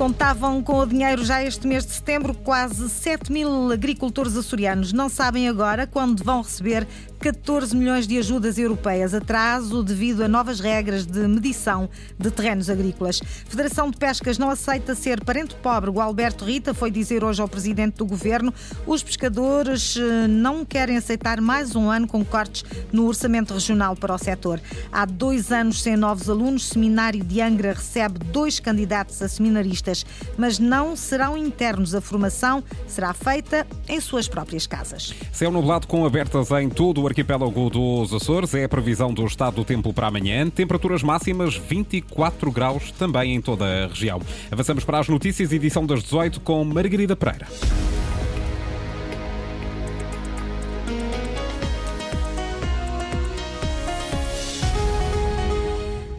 contavam com o dinheiro já este mês de setembro. Quase 7 mil agricultores açorianos não sabem agora quando vão receber 14 milhões de ajudas europeias, atraso devido a novas regras de medição de terrenos agrícolas. Federação de Pescas não aceita ser parente pobre. O Alberto Rita foi dizer hoje ao presidente do governo: os pescadores eh, não querem aceitar mais um ano com cortes no orçamento regional para o setor. Há dois anos sem novos alunos, Seminário de Angra recebe dois candidatos a seminaristas, mas não serão internos. A formação será feita em suas próprias casas. Céu nublado com abertas em todo o arquipélago dos Açores. É a previsão do estado do tempo para amanhã. Temperaturas máximas 24 graus também em toda a região. Avançamos para as notícias, edição das 18 com Margarida Pereira.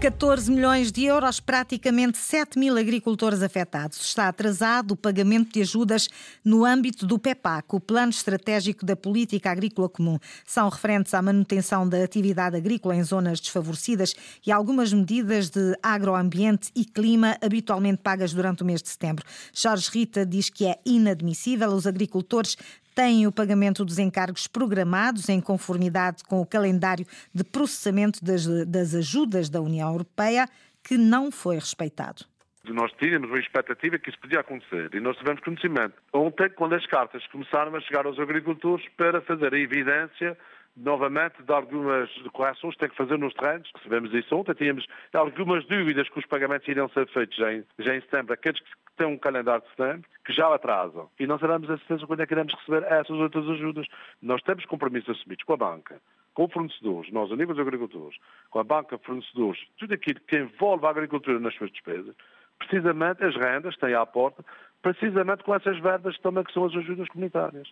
14 milhões de euros, praticamente 7 mil agricultores afetados. Está atrasado o pagamento de ajudas no âmbito do PEPAC, o Plano Estratégico da Política Agrícola Comum. São referentes à manutenção da atividade agrícola em zonas desfavorecidas e algumas medidas de agroambiente e clima habitualmente pagas durante o mês de setembro. Jorge Rita diz que é inadmissível os agricultores têm o pagamento dos encargos programados em conformidade com o calendário de processamento das, das ajudas da União Europeia, que não foi respeitado. Nós tínhamos uma expectativa que isso podia acontecer e nós tivemos conhecimento. Ontem, quando as cartas começaram a chegar aos agricultores para fazer a evidência novamente de algumas correções que tem que fazer nos terrenos. Recebemos isso ontem, tínhamos algumas dúvidas que os pagamentos iriam ser feitos já em, já em setembro, aqueles que têm um calendário de setembro, que já atrasam. E não sabemos a certeza quando é que iremos receber essas outras ajudas. Nós temos compromissos assumidos com a banca, com fornecedores, nós, a nível dos agricultores, com a banca, fornecedores, tudo aquilo que envolve a agricultura nas suas despesas, precisamente as rendas têm à porta precisamente com essas verbas também que são as ajudas comunitárias.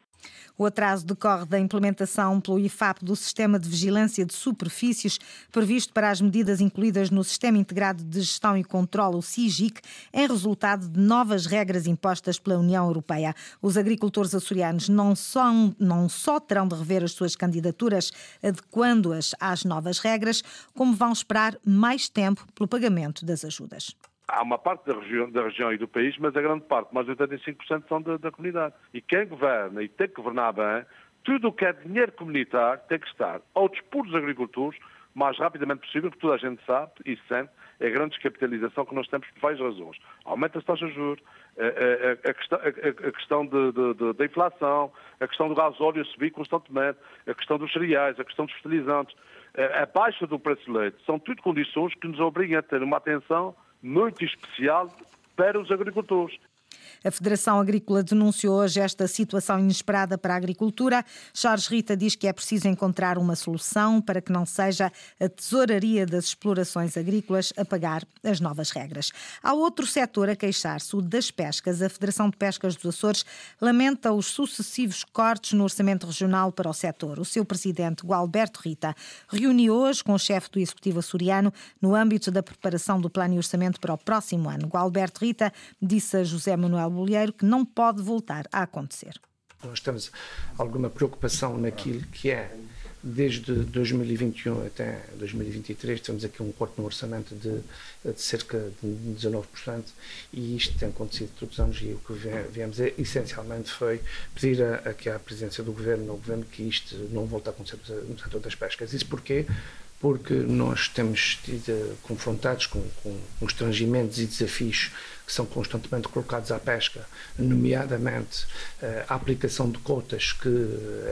O atraso decorre da implementação pelo IFAP do Sistema de Vigilância de Superfícies, previsto para as medidas incluídas no Sistema Integrado de Gestão e Controlo, o SIGIC, em resultado de novas regras impostas pela União Europeia. Os agricultores açorianos não só, não só terão de rever as suas candidaturas, adequando-as às novas regras, como vão esperar mais tempo pelo pagamento das ajudas há uma parte da região, da região, e do país, mas a grande parte, mais de 85% são da, da, comunidade. E quem governa e tem que governar bem, tudo o que é dinheiro comunitário tem que estar ao dispor dos agricultores mais rapidamente possível, porque toda a gente sabe e sente é a grande descapitalização que nós temos por várias razões. Aumenta as taxas de juros, a, a, a, questão, a questão de, de, de, da inflação, a questão do gasóleo a subir constantemente, a questão dos cereais, a questão dos fertilizantes, a, baixa do preço do leite. São tudo condições que nos obrigam a ter uma atenção muito especial para os agricultores. A Federação Agrícola denunciou hoje esta situação inesperada para a agricultura. Jorge Rita diz que é preciso encontrar uma solução para que não seja a tesouraria das explorações agrícolas a pagar as novas regras. Há outro setor a queixar-se, o das pescas. A Federação de Pescas dos Açores lamenta os sucessivos cortes no orçamento regional para o setor. O seu presidente, Gualberto Rita, reuniu hoje com o chefe do Executivo açoriano no âmbito da preparação do plano e orçamento para o próximo ano. Gualberto Rita disse a José Manuel Bolheiro que não pode voltar a acontecer. Nós temos alguma preocupação naquilo que é desde 2021 até 2023 temos aqui um corte no orçamento de, de, cerca de 19% e isto tem acontecido todos os anos e o que viemos é, essencialmente foi pedir a, a que a presidência do governo, no governo, que isto não volte a acontecer no setor das pescas. Isso porquê? Porque nós temos tido confrontados com, com constrangimentos e desafios que são constantemente colocados à pesca, nomeadamente eh, a aplicação de cotas que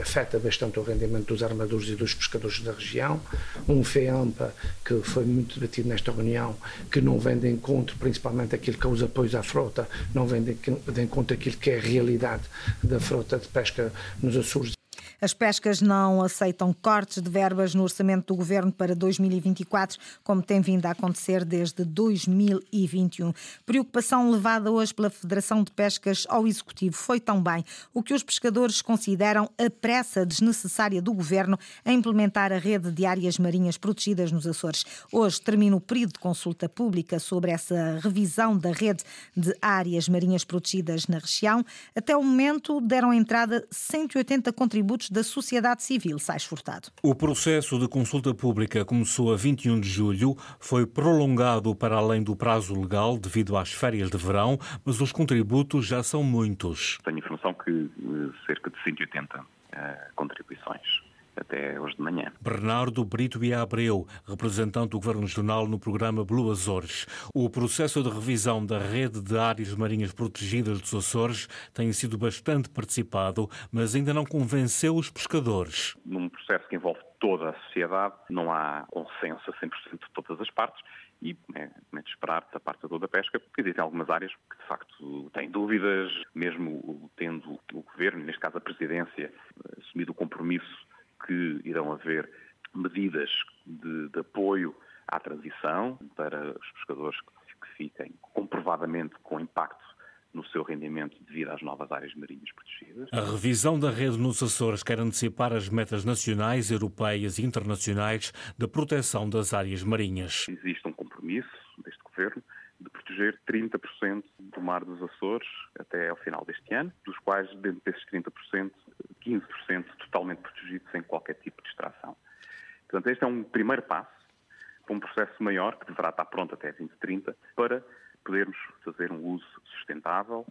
afeta bastante o rendimento dos armadores e dos pescadores da região, um FEAMPA que foi muito debatido nesta reunião, que não vem de encontro principalmente aquilo que é os apoios à frota, não vem de, de encontro aquilo que é a realidade da frota de pesca nos Açores as pescas não aceitam cortes de verbas no orçamento do governo para 2024, como tem vindo a acontecer desde 2021. Preocupação levada hoje pela Federação de Pescas ao Executivo foi também o que os pescadores consideram a pressa desnecessária do governo a implementar a rede de áreas marinhas protegidas nos Açores. Hoje termina o período de consulta pública sobre essa revisão da rede de áreas marinhas protegidas na região. Até o momento deram entrada 180 contributos representantes da sociedade civil. Sais Furtado. O processo de consulta pública começou a 21 de julho, foi prolongado para além do prazo legal devido às férias de verão, mas os contributos já são muitos. Tenho informação que eh, cerca de 180 uh, eh, contribuições até hoje de manhã. Bernardo Brito e Abreu, representante do Governo Regional no programa Blue Açores. O processo de revisão da rede de áreas marinhas protegidas dos Açores tem sido bastante participado, mas ainda não convenceu os pescadores. Num processo que envolve toda a sociedade, não há consenso a 100% de todas as partes e é, é de esperar da parte da pesca, porque existem algumas áreas que de facto têm dúvidas, mesmo tendo o Governo, neste caso a Presidência, assumido o compromisso que irão haver medidas de, de apoio à transição para os pescadores que fiquem comprovadamente com impacto no seu rendimento devido às novas áreas marinhas protegidas. A revisão da rede nos Açores quer antecipar as metas nacionais, europeias e internacionais de proteção das áreas marinhas. Existe um compromisso deste governo de proteger 30% do mar dos Açores até ao final deste ano, dos quais, dentro desses 30%, 15% totalmente protegidos sem qualquer tipo de extração. Portanto, este é um primeiro passo para um processo maior, que deverá estar pronto até 2030, para podermos fazer um uso sustentável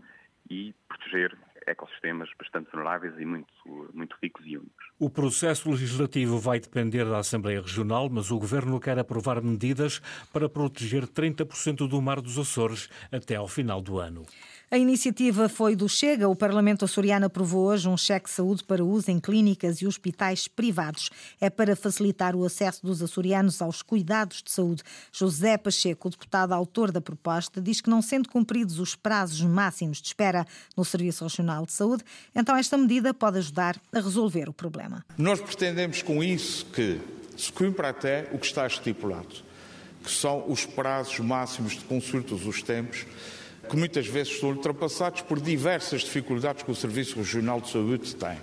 e proteger ecossistemas bastante vulneráveis e muito, muito ricos e únicos. O processo legislativo vai depender da Assembleia Regional, mas o Governo quer aprovar medidas para proteger 30% do Mar dos Açores até ao final do ano. A iniciativa foi do Chega. O Parlamento açoriano aprovou hoje um cheque de saúde para uso em clínicas e hospitais privados. É para facilitar o acesso dos açorianos aos cuidados de saúde. José Pacheco, deputado autor da proposta, diz que não sendo cumpridos os prazos máximos de espera no Serviço Regional de Saúde, então esta medida pode ajudar a resolver o problema. Nós pretendemos com isso que se cumpra até o que está estipulado, que são os prazos máximos de consultas, os tempos, que muitas vezes são ultrapassados por diversas dificuldades que o Serviço Regional de Saúde tem.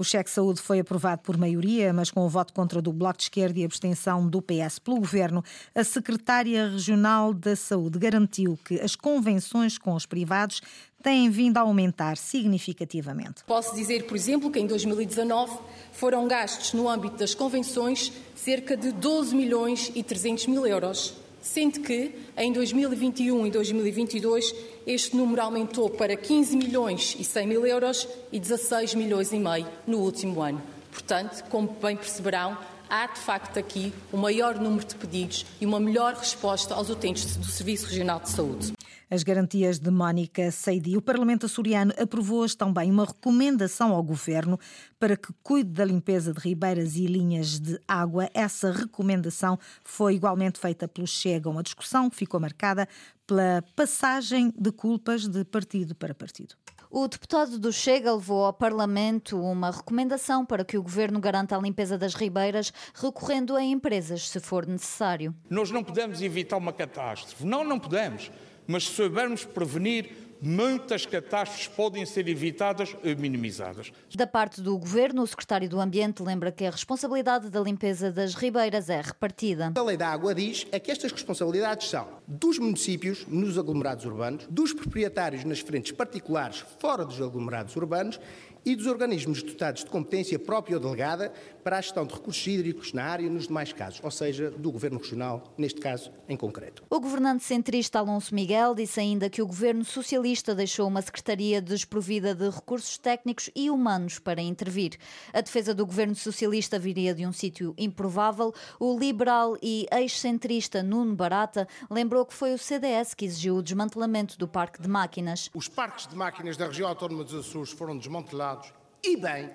O cheque saúde foi aprovado por maioria, mas com o voto contra do Bloco de Esquerda e abstenção do PS pelo Governo, a Secretária Regional da Saúde garantiu que as convenções com os privados têm vindo a aumentar significativamente. Posso dizer, por exemplo, que em 2019 foram gastos no âmbito das convenções cerca de 12 milhões e 300 mil euros sendo que em 2021 e 2022 este número aumentou para 15 milhões e 100 mil euros e 16 milhões e meio no último ano. Portanto, como bem perceberão, há de facto aqui um maior número de pedidos e uma melhor resposta aos utentes do Serviço Regional de Saúde as garantias de Mónica Seidi. O Parlamento açoriano aprovou hoje também uma recomendação ao Governo para que cuide da limpeza de ribeiras e linhas de água. Essa recomendação foi igualmente feita pelo Chega, uma discussão que ficou marcada pela passagem de culpas de partido para partido. O deputado do Chega levou ao Parlamento uma recomendação para que o governo garanta a limpeza das ribeiras, recorrendo a empresas se for necessário. Nós não podemos evitar uma catástrofe. Não, não podemos mas se soubermos prevenir, muitas catástrofes podem ser evitadas ou minimizadas. Da parte do Governo, o Secretário do Ambiente lembra que a responsabilidade da limpeza das ribeiras é repartida. A Lei da Água diz é que estas responsabilidades são dos municípios nos aglomerados urbanos, dos proprietários nas frentes particulares fora dos aglomerados urbanos e dos organismos dotados de competência própria ou delegada para a gestão de recursos hídricos na área e nos demais casos, ou seja, do Governo Regional, neste caso em concreto. O governante centrista Alonso Miguel disse ainda que o Governo Socialista deixou uma Secretaria desprovida de recursos técnicos e humanos para intervir. A defesa do Governo Socialista viria de um sítio improvável. O liberal e ex-centrista Nuno Barata lembrou que foi o CDS que exigiu o desmantelamento do Parque de Máquinas. Os parques de máquinas da região autónoma dos Açores foram desmantelados e bem,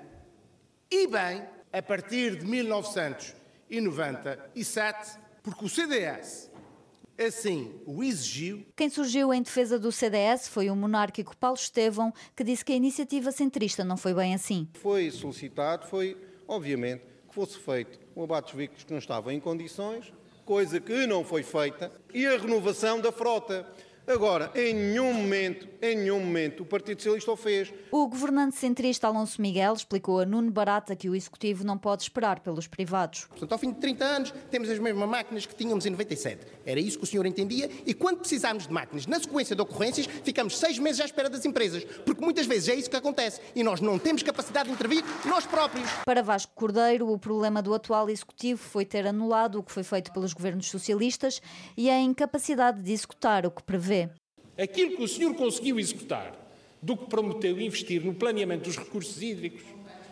e bem, a partir de 1997, porque o CDS assim o exigiu. Quem surgiu em defesa do CDS foi o monárquico Paulo Estevão, que disse que a iniciativa centrista não foi bem assim. Foi solicitado, foi, obviamente, que fosse feito um abate dos veículos que não estavam em condições, coisa que não foi feita, e a renovação da frota. Agora, em nenhum momento, em nenhum momento, o Partido Socialista o fez. O governante centrista Alonso Miguel explicou a Nuno Barata que o Executivo não pode esperar pelos privados. Portanto, ao fim de 30 anos, temos as mesmas máquinas que tínhamos em 97. Era isso que o senhor entendia e quando precisarmos de máquinas na sequência de ocorrências, ficamos seis meses à espera das empresas, porque muitas vezes é isso que acontece e nós não temos capacidade de intervir nós próprios. Para Vasco Cordeiro, o problema do atual Executivo foi ter anulado o que foi feito pelos governos socialistas e a incapacidade de executar o que prevê. Aquilo que o senhor conseguiu executar do que prometeu investir no planeamento dos recursos hídricos,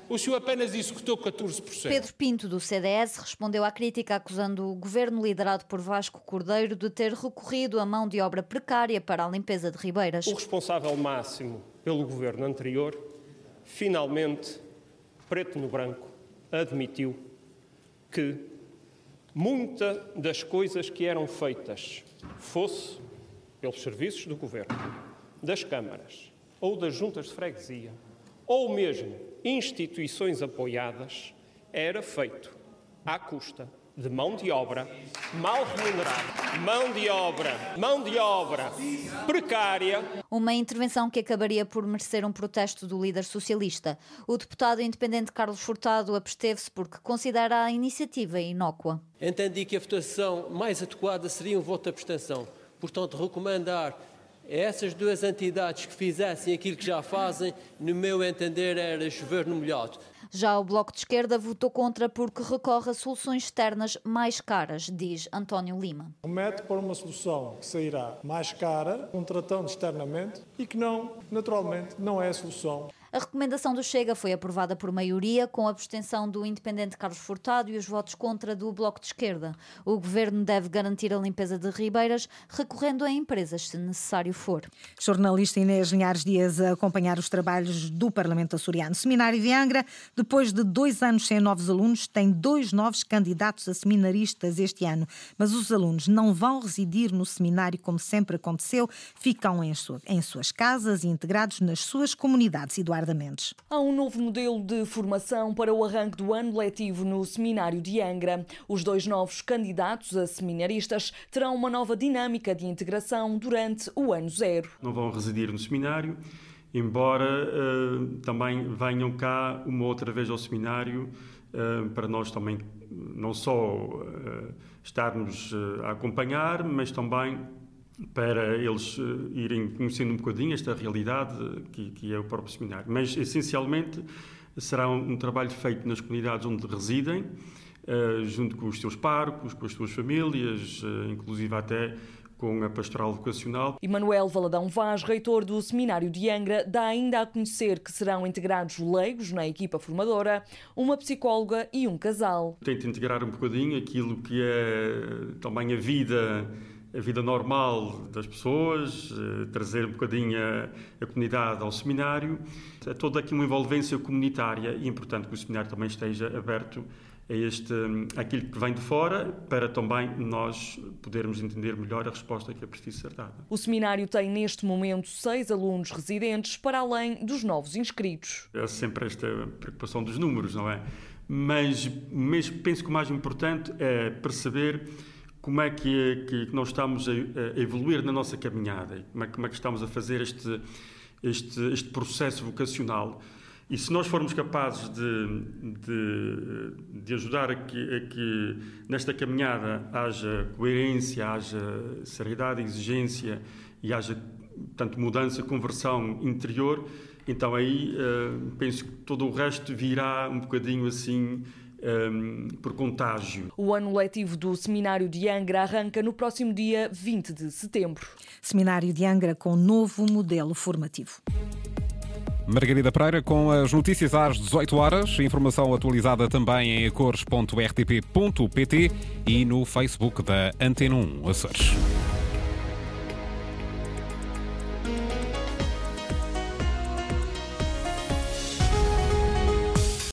o senhor apenas executou 14%. Pedro Pinto, do CDS, respondeu à crítica acusando o governo liderado por Vasco Cordeiro de ter recorrido a mão de obra precária para a limpeza de ribeiras. O responsável máximo pelo governo anterior, finalmente, preto no branco, admitiu que muita das coisas que eram feitas, fosse pelos serviços do governo, das câmaras ou das juntas de freguesia, ou mesmo instituições apoiadas, era feito à custa de mão de obra mal remunerada, mão de obra, mão de obra precária. Uma intervenção que acabaria por merecer um protesto do líder socialista. O deputado independente Carlos Furtado absteve-se porque considera a iniciativa inócua. Entendi que a votação mais adequada seria um voto de abstenção. Portanto, recomendar a essas duas entidades que fizessem aquilo que já fazem, no meu entender, era chover no molhado. Já o Bloco de Esquerda votou contra porque recorre a soluções externas mais caras, diz António Lima. Promete por uma solução que sairá mais cara, contratando externamente, e que não, naturalmente, não é a solução. A recomendação do Chega foi aprovada por maioria, com a abstenção do independente Carlos Furtado e os votos contra do Bloco de Esquerda. O governo deve garantir a limpeza de ribeiras, recorrendo a empresas se necessário for. Jornalista Inês Linhares Dias a acompanhar os trabalhos do Parlamento açoriano. Seminário de Angra, depois de dois anos sem novos alunos, tem dois novos candidatos a seminaristas este ano. Mas os alunos não vão residir no seminário como sempre aconteceu, ficam em, sua, em suas casas e integrados nas suas comunidades. Eduardo Mendes. Há um novo modelo de formação para o arranque do ano letivo no Seminário de Angra. Os dois novos candidatos a seminaristas terão uma nova dinâmica de integração durante o ano zero. Não vão residir no seminário, embora uh, também venham cá uma outra vez ao seminário uh, para nós também não só uh, estarmos a acompanhar, mas também para eles irem conhecendo um bocadinho esta realidade que, que é o próprio seminário. Mas, essencialmente, será um, um trabalho feito nas comunidades onde residem, uh, junto com os seus parcos, com as suas famílias, uh, inclusive até com a pastoral vocacional. Emanuel Valadão Vaz, reitor do Seminário de Angra, dá ainda a conhecer que serão integrados leigos na equipa formadora, uma psicóloga e um casal. Tenta integrar um bocadinho aquilo que é também a vida a vida normal das pessoas, eh, trazer um bocadinho a, a, comunidade ao seminário. É toda aqui uma envolvência comunitária e é importante que o seminário também esteja aberto a este, aquilo que vem de fora, para também nós podermos entender melhor a resposta que é preciso ser dada. O seminário tem neste momento seis alunos residentes, para além dos novos inscritos. É sempre esta preocupação dos números, não é? Mas, mas penso que o mais importante é perceber como é que, que, que nós estamos a, a, evoluir na nossa caminhada, como é, como é que estamos a fazer este, este, este processo vocacional. E se nós formos capazes de, de, de ajudar a que, a que, nesta caminhada haja coerência, haja seriedade, exigência e haja, tanto mudança, conversão interior, então aí uh, penso que todo o resto virá um bocadinho assim um, por contágio. O ano letivo do Seminário de Angra arranca no próximo dia 20 de setembro. Seminário de Angra com novo modelo formativo. Margarida Pereira com as notícias às 18 horas. Informação atualizada também em acores.rtp.pt e no Facebook da Antena 1 Açores.